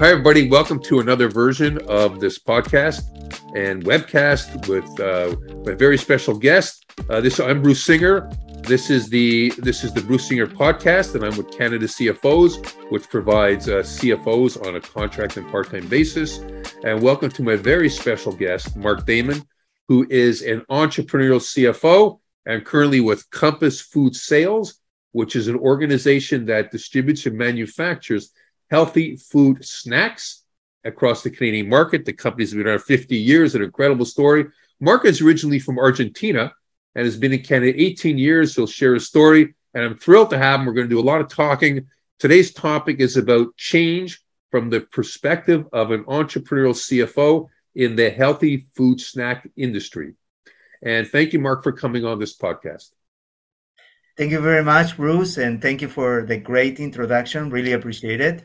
Hi, everybody. Welcome to another version of this podcast and webcast with uh, my very special guest. Uh, this I'm Bruce Singer. This is the this is the Bruce Singer podcast, and I'm with Canada CFOs, which provides uh, CFOs on a contract and part-time basis. And welcome to my very special guest, Marc Diamant, who is an entrepreneurial CFO and currently with Compass Food Sales, which is an organization that distributes and manufactures healthy food snacks across the Canadian market. The company's been around 50 years, an incredible story. Marc is originally from Argentina and has been in Canada 18 years. He'll share his story, and I'm thrilled to have him. We're going to do a lot of talking. Today's topic is about change from the perspective of an entrepreneurial CFO in the healthy food snack industry. And thank you, Marc, for coming on this podcast. Thank you very much, Bruce, and thank you for the great introduction. Really appreciate it.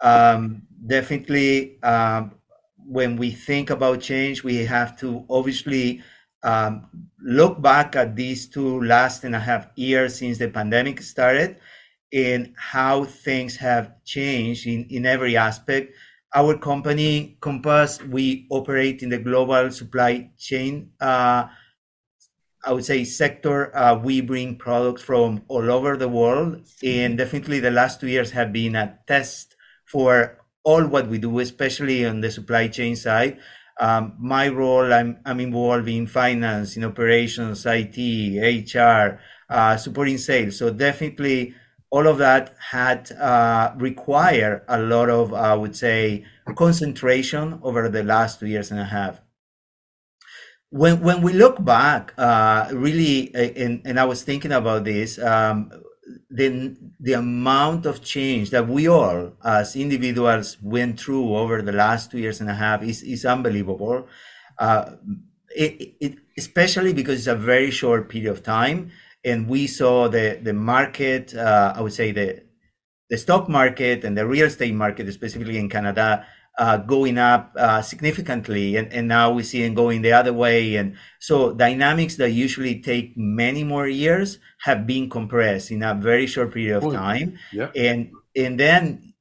Um, definitely, um, when we think about change, we have to obviously um, look back at these two last and a half years since the pandemic started and how things have changed in, in every aspect. Our company, Compass, we operate in the global supply chain. Uh, I would say sector, uh, we bring products from all over the world, and definitely the last two years have been a test for all what we do, especially on the supply chain side. Um, my role, I'm, I'm involved in finance, in operations, IT, HR, uh, supporting sales. So definitely all of that had uh, required a lot of, I would say, concentration over the last two years and a half when when we look back, uh, really, uh, and, and I was thinking about this, um, the the amount of change that we all as individuals went through over the last two years and a half is is unbelievable. Uh, it, it, especially because it's a very short period of time, and we saw the the market. Uh, I would say the the stock market and the real estate market, specifically in Canada, uh, going up uh, significantly, and, and now we see it going the other way. And so dynamics that usually take many more years have been compressed in a very short period of time. Yeah. And and then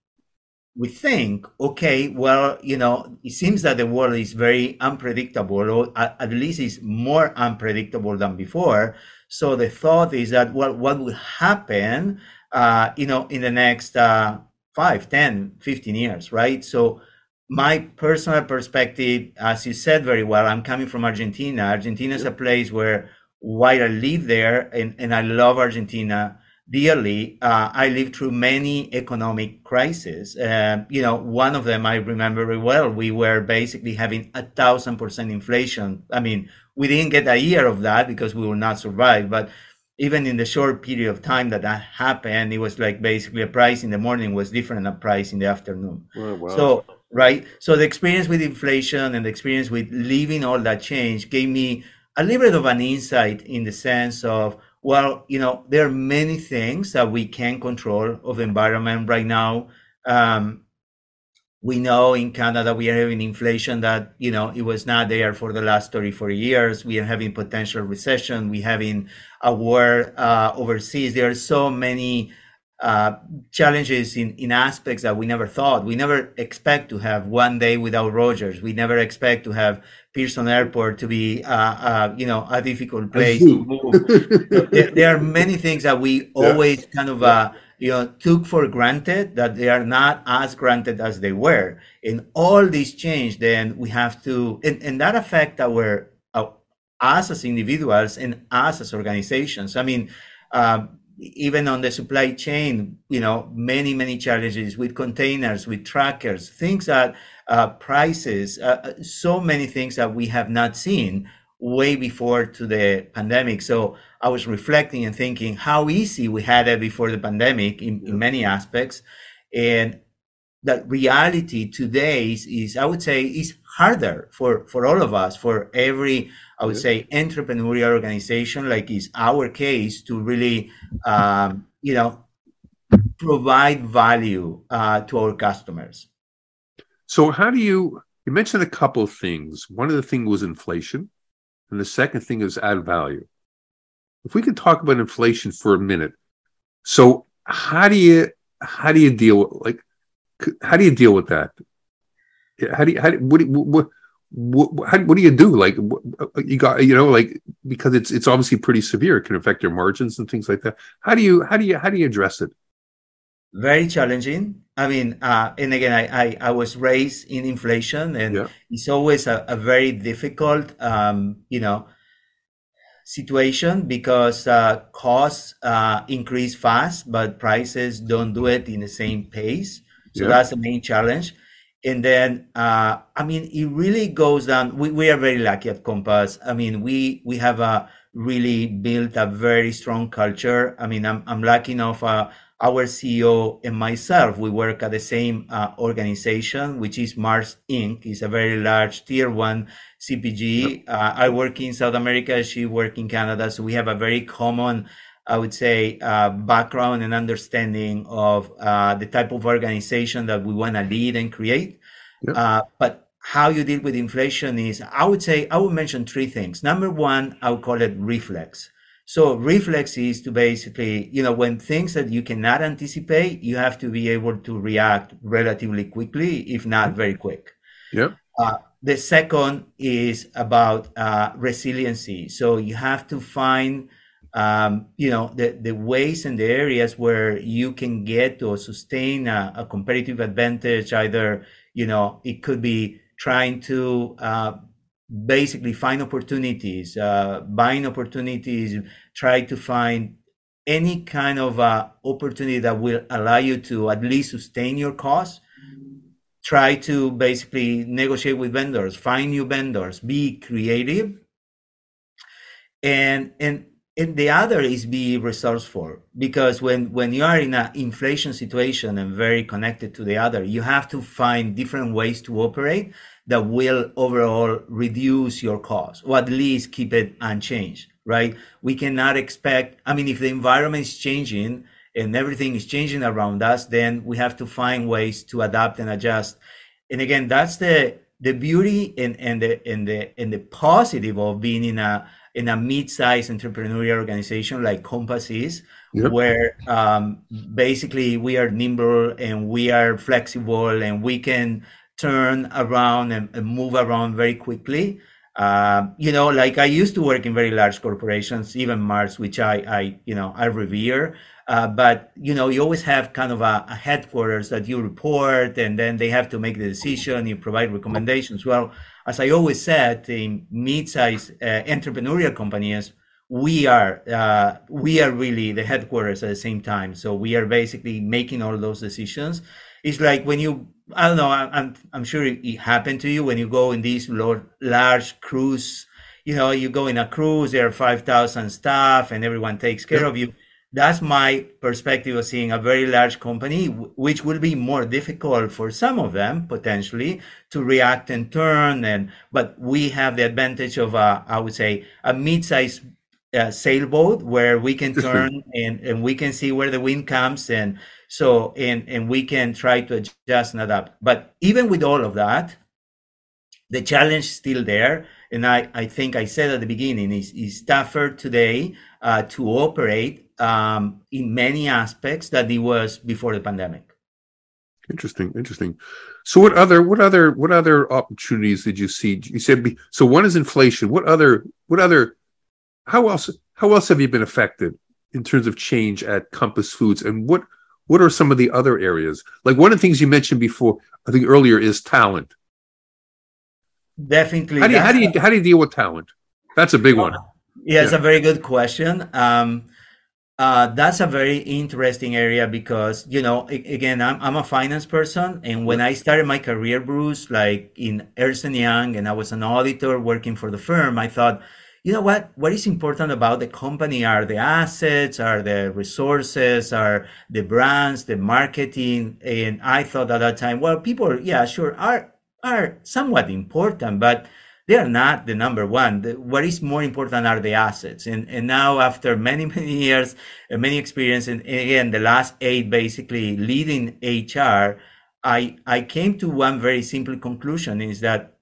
we think, okay, well, you know, it seems that the world is very unpredictable, or at least is more unpredictable than before. So the thought is that, well, what will happen, uh, you know, in the next uh, 5, 10, 15 years, right? So my personal perspective, as you said very well, I'm coming from Argentina. Argentina is a place where while I live there and, and I love Argentina dearly, uh, I lived through many economic crises. Uh, you know, one of them I remember very well. We were basically having a thousand percent inflation. I mean, we didn't get a year of that because we will not survive, but even in the short period of time that that happened, it was like basically a price in the morning was different than a price in the afternoon. Oh, wow. So right? So the experience with inflation and the experience with living all that change gave me a little bit of an insight in the sense of, well, you know, there are many things that we can control of the environment right now. Um, we know in Canada we are having inflation that you know it was not there for the last 34 years. We are having potential recession. We having a war uh, overseas. There are so many uh, challenges in, in aspects that we never thought. We never expect to have one day without Rogers. We never expect to have Pearson Airport to be, uh, uh, you know, a difficult place to move. there, there, are many things that we always yeah. kind of, uh, you know, took for granted that they are not as granted as they were. And all this change, then we have to, and, and that affect our, uh, us as individuals and us as organizations. I mean, um, even on the supply chain, you know, many, many challenges with containers, with trackers, things that uh, prices, uh, uh, so many things that we have not seen way before to the pandemic. So I was reflecting and thinking how easy we had it before the pandemic in, in many aspects. And that reality today is, is, I would say, is harder for, for all of us, for every I would say entrepreneurial organization, like is our case, to really, um, you know, provide value uh, to our customers. So, how do you? You mentioned a couple of things. One of the things was inflation, and the second thing is add value. If we could talk about inflation for a minute, so how do you how do you deal with like how do you deal with that? how do you how do, what, what what, how, what do you do? Like you got you know like because it's it's obviously pretty severe it can affect your margins and things like that. How do you how do you how do you address it? Very challenging. I mean uh, and again I, I, I was raised in inflation and yeah. it's always a, a very difficult um, you know situation because uh, costs uh, increase fast but prices don't do it in the same pace. So yeah. that's the main challenge and then uh, i mean it really goes down we, we are very lucky at compass. I mean we we have a really built a very strong culture. I mean i'm, I'm lucky enough uh, our ceo and myself we work at the same uh, organization which is mars inc. Is a very large tier one cpg uh, i work in south america she work in canada so we have a very common I would say, uh, background and understanding of uh, the type of organization that we want to lead and create. Yep. Uh, but how you deal with inflation is, I would say, I would mention three things. Number one, I would call it reflex. So reflex is to basically, you know, when things that you cannot anticipate, you have to be able to react relatively quickly, if not very quick. Yeah. Uh, the second is about uh, resiliency. So you have to find um, you know the, the ways and the areas where you can get or sustain a, a, competitive advantage either you know it could be trying to uh, basically find opportunities uh, buying opportunities try to find any kind of uh, opportunity that will allow you to at least sustain your costs. Try to basically negotiate with vendors find new vendors be creative. And and and the other is be resourceful because when when you are in an inflation situation and very connected to the other you have to find different ways to operate that will overall reduce your cost or at least keep it unchanged right? We cannot expect i mean if the environment is changing and everything is changing around us then we have to find ways to adapt and adjust. And again that's the the beauty and, and the and the and the positive of being in a in a mid-sized entrepreneurial organization like Compass is, yep. where um, basically we are nimble and we are flexible and we can turn around and, and move around very quickly. Uh, you know, like I used to work in very large corporations, even Mars, which I, I you know, I revere. Uh, but you know, you always have kind of a, a, headquarters that you report, and then they have to make the decision. You provide recommendations. Well, as I always said, in mid-sized uh, entrepreneurial companies, we are uh, we are really the headquarters at the same time. So we are basically making all those decisions. It's like when you I don't know. I'm I'm sure it happened to you when you go in these large cruise. You know, you go in a cruise. There are five thousand staff, and everyone takes care of you that's my perspective of seeing a very large company, which will be more difficult for some of them potentially to react and turn. And but we have the advantage of a, I would say, a mid-sized uh, sailboat where we can turn and, and we can see where the wind comes and so and and we can try to adjust and adapt. But even with all of that, the challenge is still there. And I, I think I said at the beginning is, is tougher today uh, to operate um, in many aspects that it was before the pandemic. Interesting, interesting. So, what other, what other, what other opportunities did you see? You said so. One is inflation. What other, what other? How else? How else have you been affected in terms of change at Compass Foods? And what, what are some of the other areas? Like one of the things you mentioned before, I think earlier, is talent. Definitely. How do you, how do you, how do you deal with talent? That's a big one. Yeah, it's yeah. a very good question. Um, uh, that's a very interesting area because you know again I'm, I'm a finance person and when i started my career bruce like in ernst young and i was an auditor working for the firm i thought you know what? What is important about the company are the assets are the resources are the brands the marketing and i thought at that time well people yeah sure are are somewhat important but they are not the number one. The, what is more important are the assets. And, and now after many, many years, many experience, and again, the last eight basically leading HR, I, I came to one very simple conclusion is that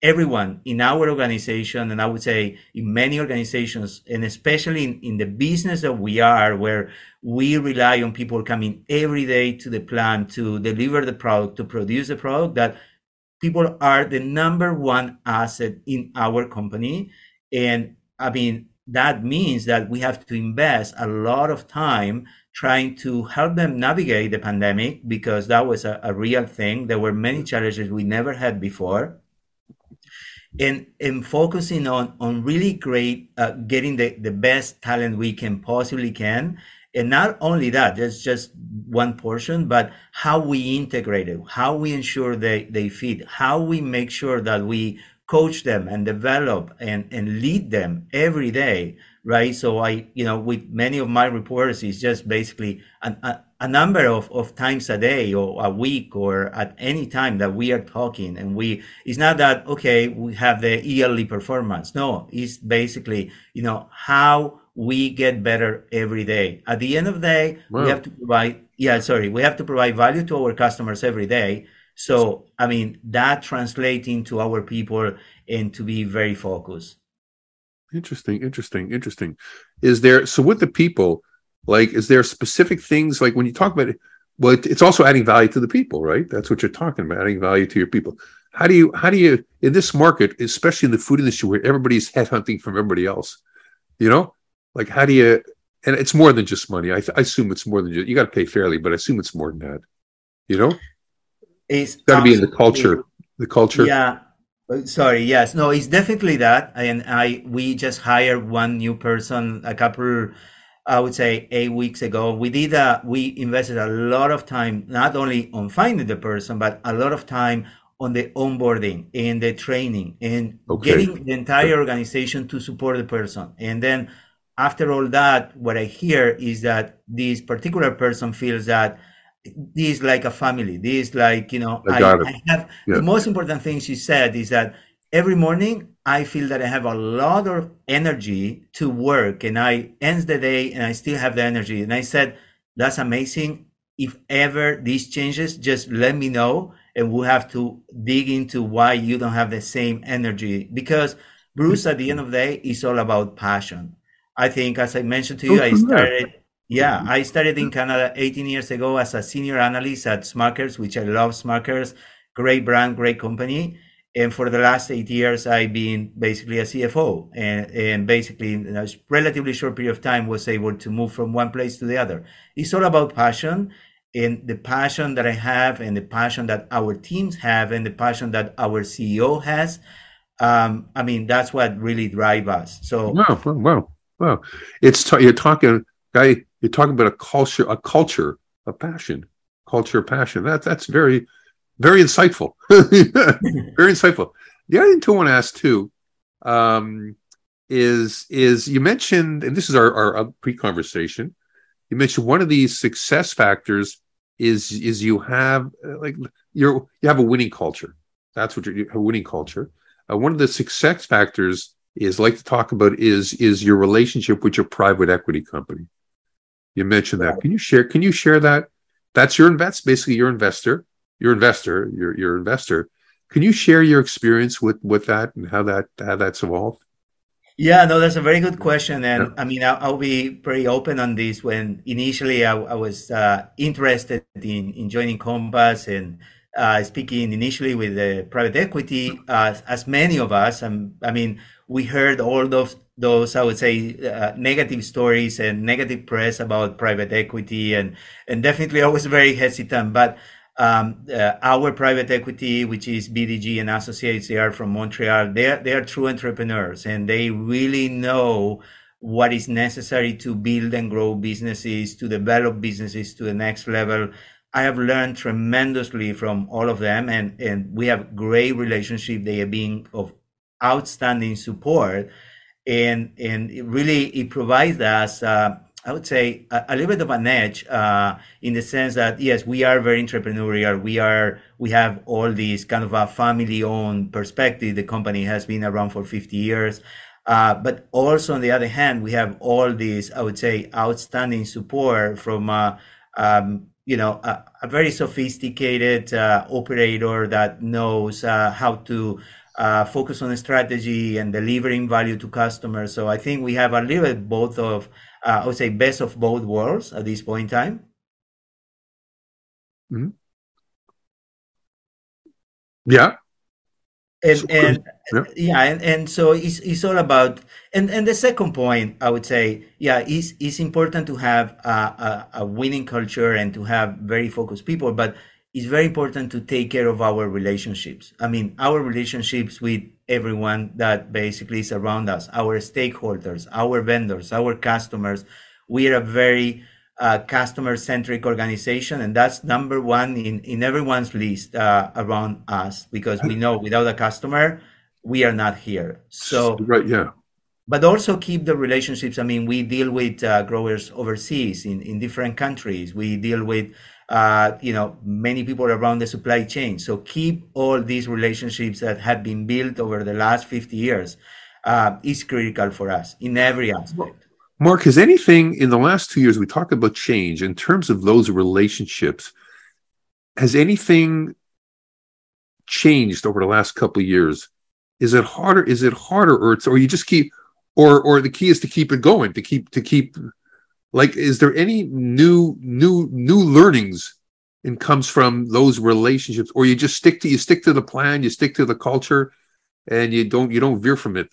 everyone in our organization, and I would say in many organizations, and especially in, in the business that we are, where we rely on people coming every day to the plant to deliver the product, to produce the product, that people are the number one asset in our company. And I mean, that means that we have to invest a lot of time trying to help them navigate the pandemic because that was a, a real thing. There were many challenges we never had before. And, and focusing on, on really great, uh, getting the, the best talent we can possibly can and not only that, that's just one portion, but how we integrate it, how we ensure they, they fit, how we make sure that we coach them and develop and, and lead them every day, right? So I, you know, with many of my reports, it's just basically an, a, a number of, of times a day or a week or at any time that we are talking. And we, it's not that, okay, we have the yearly performance. No, it's basically, you know, how we get better every day. At the end of the day, wow. we have to provide, yeah, sorry, we have to provide value to our customers every day. So, I mean, that translating to our people and to be very focused. Interesting, interesting, interesting. Is there, so with the people, like, is there specific things like when you talk about it, well, it's also adding value to the people, right? That's what you're talking about, adding value to your people. How do you, how do you, in this market, especially in the food industry where everybody's headhunting from everybody else, you know, like how do you and it's more than just money. I, I assume it's more than just you got to pay fairly but i assume it's more than that. You know? It's got to be in the culture the culture. Yeah. Uh, sorry yes. No it's definitely that. And i we just hired one new person a couple i would say eight weeks ago. We did a we invested a lot of time not only on finding the person but a lot of time on the onboarding and the training and okay. getting the entire organization to support the person. And then after all that, what I hear is that this particular person feels that this is like a family. This is like, you know, I, I have yeah. the most important thing she said is that every morning I feel that I have a lot of energy to work and I end the day and I still have the energy. And I said, that's amazing. If ever this changes, just let me know and we'll have to dig into why you don't have the same energy because Bruce, at the end of the day, is all about passion. I think, as I mentioned to you, I started. Yeah, I started in Canada 18 years ago as a senior analyst at Smuckers, which I love Smuckers. Great brand, great company. And for the last eight years, I've been basically a CFO, and, and basically in a relatively short period of time was able to move from one place to the other. It's all about passion, and the passion that I have, and the passion that our teams have, and the passion that our CEO has. Um, I mean, that's what really drives us. So, wow, wow, Well, it's t- you're talking, guy. You're talking about a culture, a culture, a passion, culture, passion. That's that's very, very insightful. very insightful. The other thing I want to ask too um, is is you mentioned, and this is our, our pre-conversation. You mentioned one of these success factors is is you have like you're you have a winning culture. That's what you're you a winning culture. Uh, one of the success factors is like to talk about is is your relationship with your private equity company. You mentioned that. Can you share? Can you share that? That's your invest. Basically, your investor, your investor, your your investor. Can you share your experience with with that and how that how that's evolved? Yeah, no, that's a very good question, and yeah. I mean, I'll, I'll, be pretty open on this. When initially I, I was uh, interested in in joining Compass and uh, speaking initially with the private equity, uh, as many of us, um, I mean, we heard all those those I would say uh, negative stories and negative press about private equity, and and definitely I was very hesitant. But um, uh, our private equity, which is BDG and Associates, they are from Montreal. They are, they are true entrepreneurs, and they really know what is necessary to build and grow businesses, to develop businesses to the next level. I have learned tremendously from all of them, and, and we have great relationship. They have been of outstanding support, and and it really it provides us. Uh, I would say a, a, little bit of an edge uh, in the sense that yes, we are very entrepreneurial. We are we have all these kind of a family-owned perspective. The company has been around for 50 years, uh, but also on the other hand, we have all these I would say outstanding support from uh, um, you know a, a very sophisticated uh, operator that knows uh, how to uh, focus on strategy and delivering value to customers. So I think we have a little bit both of, uh, I would say, best of both worlds at this point in time. Mm-hmm. Yeah, and and yeah, yeah and, and so it's, it's all about and and the second point i would say yeah it's, it's important to have a, a, a winning culture and to have very focused people but it's very important to take care of our relationships. I mean our relationships with everyone that basically is around us our stakeholders our vendors our customers. We are a very uh, customer centric organization, and that's number one in, in everyone's list uh, around us because we know without a customer, we are not here. So, right, yeah. But also keep the relationships. I mean, we deal with uh, growers overseas in, in different countries. We deal with, uh, you know, many people around the supply chain. So keep all these relationships that have been built over the last 50 years uh, is critical for us in every aspect. Marc, has anything in the last two years we talked about change in terms of those relationships? Has anything changed over the last couple of years? Is it harder? Is it harder, or it's or you just keep, or or the key is to keep it going, to keep to keep, like, is there any new new new learnings and comes from those relationships, or you just stick to you stick to the plan, you stick to the culture, and you don't you don't veer from it?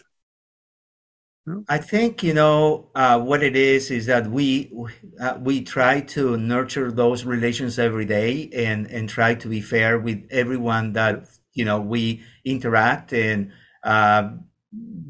I think you know uh, what it is is that we uh, we try to nurture those relations every day and and try to be fair with everyone that you know we interact and uh,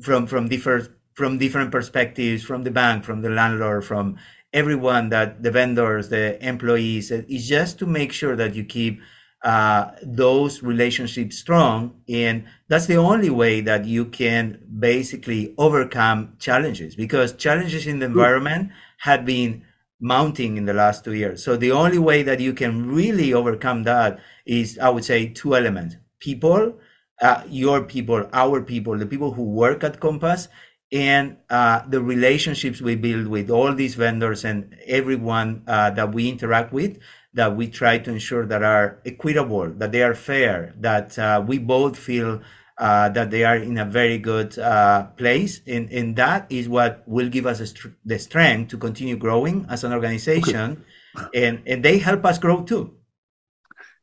from from different from different perspectives from the bank from the landlord from everyone that the vendors the employees. It's just to make sure that you keep uh, those relationships strong. And that's the only way that you can basically overcome challenges because challenges in the environment have been mounting in the last two years. So the only way that you can really overcome that is, I would say, two elements people, uh, your people, our people, the people who work at Compass, and uh, the relationships we build with all these vendors and everyone uh, that we interact with that we try to ensure that are equitable, that they are fair, that uh, we both feel uh, that they are in a very good uh, place. And, and that is what will give us the strength to continue growing as an organization. Okay. And, and they help us grow too.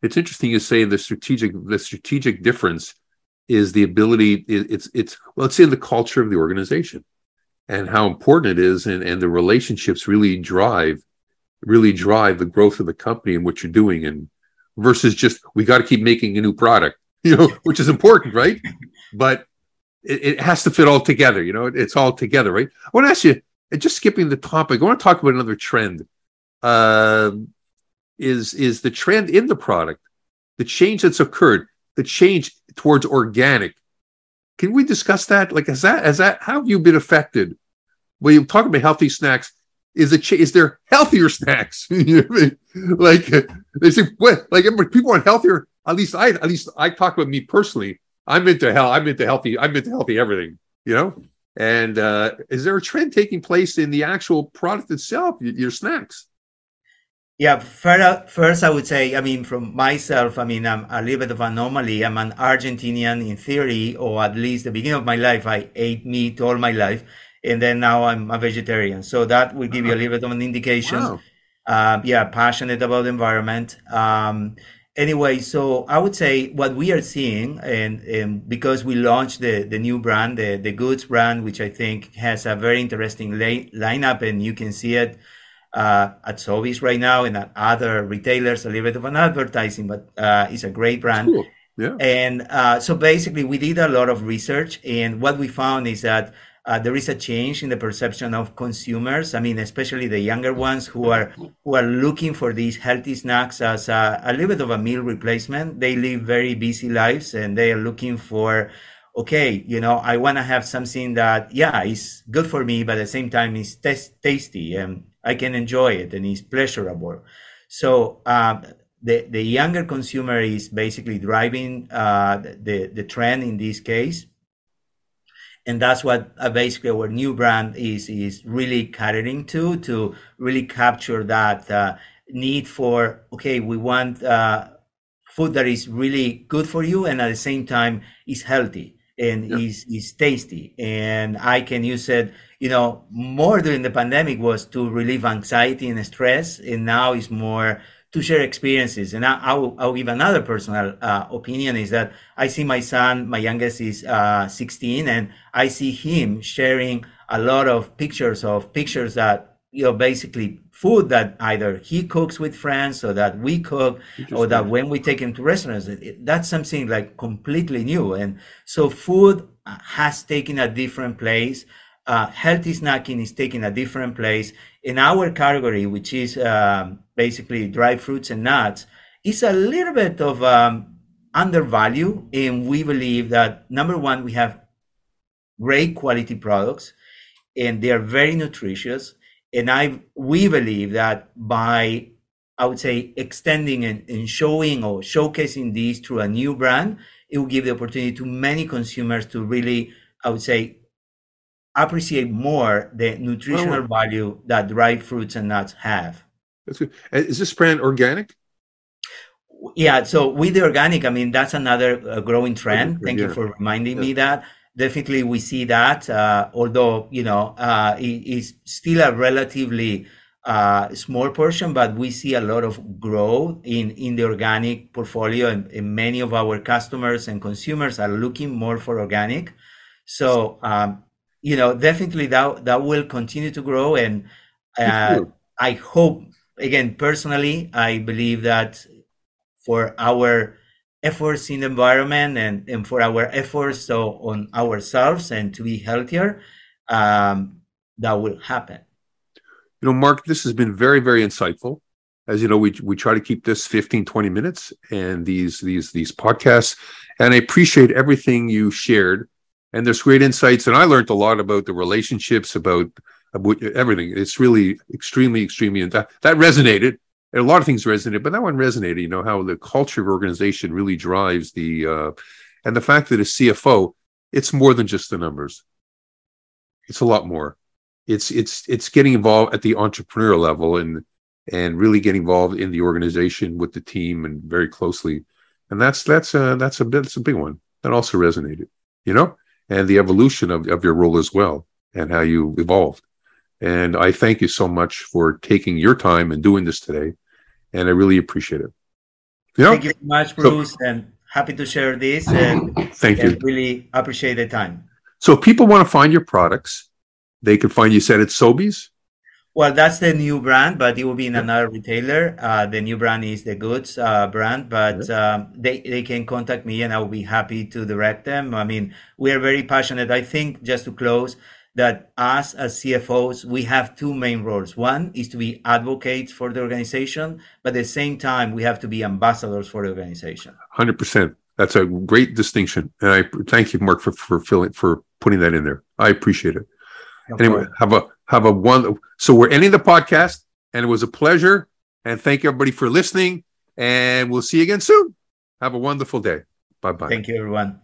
It's interesting you say the strategic the strategic difference is the ability it's it's well it's in the culture of the organization and how important it is and, and the relationships really drive really drive the growth of the company and what you're doing. And versus just we got to keep making a new product you know which is important right? But it, it, has to fit all together you know it's all together right? I want to ask you just skipping the topic i want to talk about another trend. Uh, is is the trend in the product the change that's occurred the change towards organic. Can we discuss that? Like has that that how have you been affected? When you talk about healthy snacks is it is there healthier snacks? like they say, what? Like people want healthier. At least I, at least I talk about me personally. I'm into hell. I'm into healthy. I'm into healthy everything. You know. And uh, is there a trend taking place in the actual product itself, your snacks? Yeah, first I would say, I mean, from myself, I mean, I'm a little bit of an anomaly. I'm an Argentinian in theory, or at least the beginning of my life, I ate meat all my life and then now I'm a vegetarian. So that will give you a little bit of an indication. Wow. Uh, yeah, passionate about the environment. Um, anyway, so I would say what we are seeing, and, and because we launched the, the new brand, the, the Goods brand, which I think has a very interesting lay, lineup, and you can see it uh, at Sobeys right now and at other retailers, a little bit of an advertising, but uh, it's a great brand. Cool. Yeah. And uh, so basically, we did a lot of research, and what we found is that uh, there is a change in the perception of consumers. I mean, especially the younger ones who are who are looking for these healthy snacks as a, a little bit of a meal replacement. They live very busy lives, and they are looking for, okay, you know, I want to have something that, yeah, is good for me, but at the same time is tasty and I can enjoy it and is pleasurable. So uh, the the younger consumer is basically driving uh, the the trend in this case and that's what uh, basically our new brand is is really catering to to really capture that uh, need for okay we want uh, food that is really good for you and at the same time is healthy and yeah. is is tasty and i can use it you know more during the pandemic was to relieve anxiety and stress and now it's more to share experiences. And I, I will, I'll give another personal uh, opinion is that I see my son, my youngest is uh, 16, and I see him sharing a lot of pictures of pictures that, you know, basically food that either he cooks with friends or that we cook or that when we take him to restaurants, it, that's something like completely new. And so food has taken a different place. Uh, healthy snacking is taking a different place in our category, which is um, basically dry fruits and nuts, is a little bit of um, undervalue. And we believe that number one, we have great quality products and they are very nutritious. And I we believe that by I would say extending and, and showing or showcasing these through a new brand, it will give the opportunity to many consumers to really, I would say, appreciate more the nutritional value that dried fruits and nuts have. That's good. Is this brand organic? Yeah. So with the organic, I mean that's another uh, growing trend. Thank yeah. you for reminding yeah. me that. Definitely, we see that. Uh, although you know, uh, it is still a relatively uh, small portion, but we see a lot of growth in in the organic portfolio, and, and many of our customers and consumers are looking more for organic. So um, you know, definitely that that will continue to grow, and uh, I hope again personally, I believe that for our efforts in the environment and, and for our efforts so on ourselves and to be healthier, um, that will happen. You know, Marc, this has been very, very insightful. As you know, we we try to keep this 15, 20 minutes and these these these podcasts. And I appreciate everything you shared and there's great insights. And I learned a lot about the relationships, about, about everything. It's really extremely, extremely, and that, that resonated. And a lot of things resonated, but that one resonated. You know how the culture of organization really drives the, uh, and the fact that a CFO, it's more than just the numbers. It's a lot more. It's it's it's getting involved at the entrepreneurial level and and really getting involved in the organization with the team and very closely. And that's that's a that's a that's a big one. That also resonated. You know, and the evolution of, of your role as well and how you evolved. And I thank you so much for taking your time and doing this today. And I really appreciate it. You know? Thank you very much, Bruce, so, and happy to share this. And thank you. Really appreciate the time. So, if people want to find your products, they can find you said at Sobeys. Well, that's the new brand, but it will be in another retailer. Uh, the new brand is the Goods uh, brand, but um, they, they can contact me and I will be happy to direct them. I mean, we are very passionate. I think, just to close, that us as CFOs, we have two main roles. One is to be advocates for the organization, but at the same time, we have to be ambassadors for the organization. 100%. That's a great distinction. And I thank you, Marc, for, for, filling, for putting that in there. I appreciate it. No anyway, have a have a one. So we're ending the podcast, and it was a pleasure. And thank you everybody for listening. And we'll see you again soon. Have a wonderful day. Bye bye. Thank you, everyone.